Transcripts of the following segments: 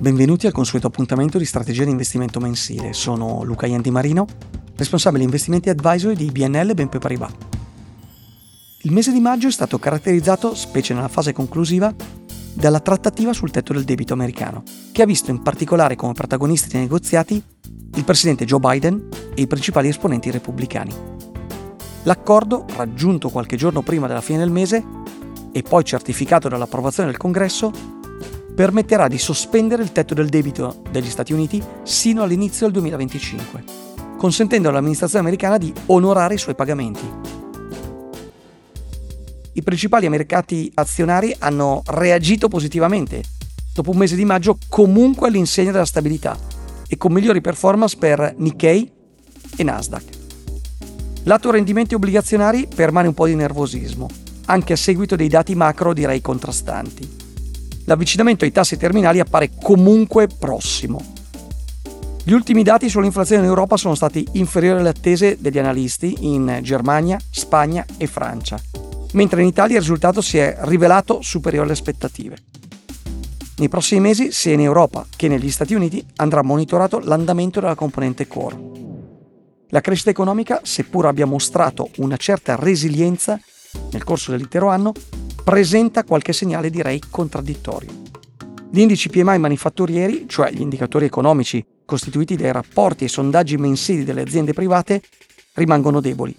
Benvenuti al consueto appuntamento di strategia di investimento mensile. Sono Luca Iandi Marino, responsabile investimenti advisory di BNL BNP Paribas. Il mese di maggio è stato caratterizzato, specie nella fase conclusiva, dalla trattativa sul tetto del debito americano, che ha visto in particolare come protagonisti dei negoziati il presidente Joe Biden e i principali esponenti repubblicani. L'accordo, raggiunto qualche giorno prima della fine del mese e poi certificato dall'approvazione del Congresso, permetterà di sospendere il tetto del debito degli Stati Uniti sino all'inizio del 2025, consentendo all'amministrazione americana di onorare i suoi pagamenti. I principali mercati azionari hanno reagito positivamente, dopo un mese di maggio comunque all'insegna della stabilità e con migliori performance per Nikkei e Nasdaq. Lato rendimenti obbligazionari permane un po' di nervosismo, anche a seguito dei dati macro direi contrastanti l'avvicinamento ai tassi terminali appare comunque prossimo. Gli ultimi dati sull'inflazione in Europa sono stati inferiori alle attese degli analisti in Germania, Spagna e Francia, mentre in Italia il risultato si è rivelato superiore alle aspettative. Nei prossimi mesi, sia in Europa che negli Stati Uniti, andrà monitorato l'andamento della componente core. La crescita economica, seppur abbia mostrato una certa resilienza nel corso dell'intero anno, presenta qualche segnale direi contraddittorio. Gli indici PMI manifatturieri, cioè gli indicatori economici costituiti dai rapporti e sondaggi mensili delle aziende private, rimangono deboli.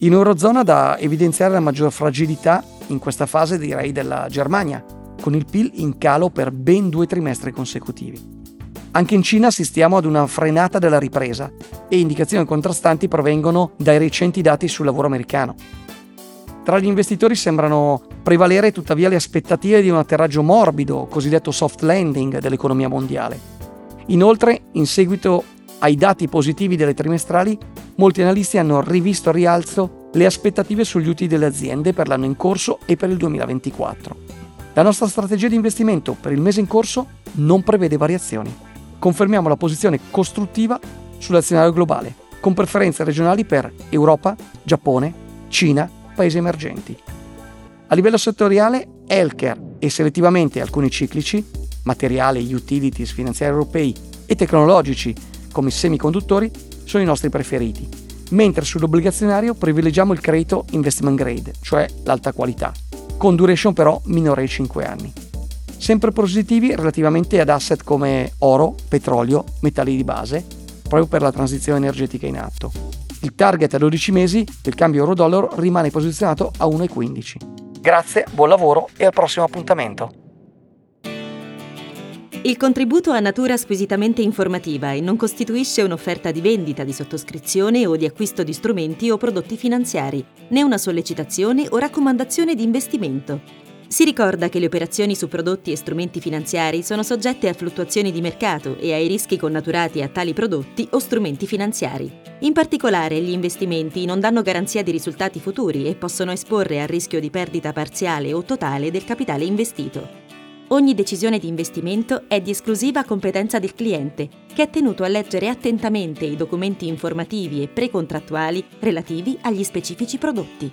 In Eurozona da evidenziare la maggior fragilità in questa fase direi della Germania, con il PIL in calo per ben due trimestri consecutivi. Anche in Cina assistiamo ad una frenata della ripresa e indicazioni contrastanti provengono dai recenti dati sul lavoro americano. Tra gli investitori sembrano prevalere tuttavia le aspettative di un atterraggio morbido, cosiddetto soft landing dell'economia mondiale. Inoltre, in seguito ai dati positivi delle trimestrali, molti analisti hanno rivisto a rialzo le aspettative sugli utili delle aziende per l'anno in corso e per il 2024. La nostra strategia di investimento per il mese in corso non prevede variazioni. Confermiamo la posizione costruttiva sull'azionario globale, con preferenze regionali per Europa, Giappone, Cina paesi emergenti. A livello settoriale, healthcare e selettivamente alcuni ciclici, materiali, utilities, finanziari europei e tecnologici come semiconduttori, sono i nostri preferiti, mentre sull'obbligazionario privilegiamo il credito investment grade, cioè l'alta qualità, con duration però minore ai 5 anni. Sempre positivi relativamente ad asset come oro, petrolio, metalli di base, proprio per la transizione energetica in atto. Il target a 12 mesi del cambio euro-dollaro rimane posizionato a 1,15. Grazie, buon lavoro e al prossimo appuntamento. Il contributo ha natura squisitamente informativa e non costituisce un'offerta di vendita, di sottoscrizione o di acquisto di strumenti o prodotti finanziari, né una sollecitazione o raccomandazione di investimento. Si ricorda che le operazioni su prodotti e strumenti finanziari sono soggette a fluttuazioni di mercato e ai rischi connaturati a tali prodotti o strumenti finanziari. In particolare, gli investimenti non danno garanzia di risultati futuri e possono esporre al rischio di perdita parziale o totale del capitale investito. Ogni decisione di investimento è di esclusiva competenza del cliente, che è tenuto a leggere attentamente i documenti informativi e precontrattuali relativi agli specifici prodotti.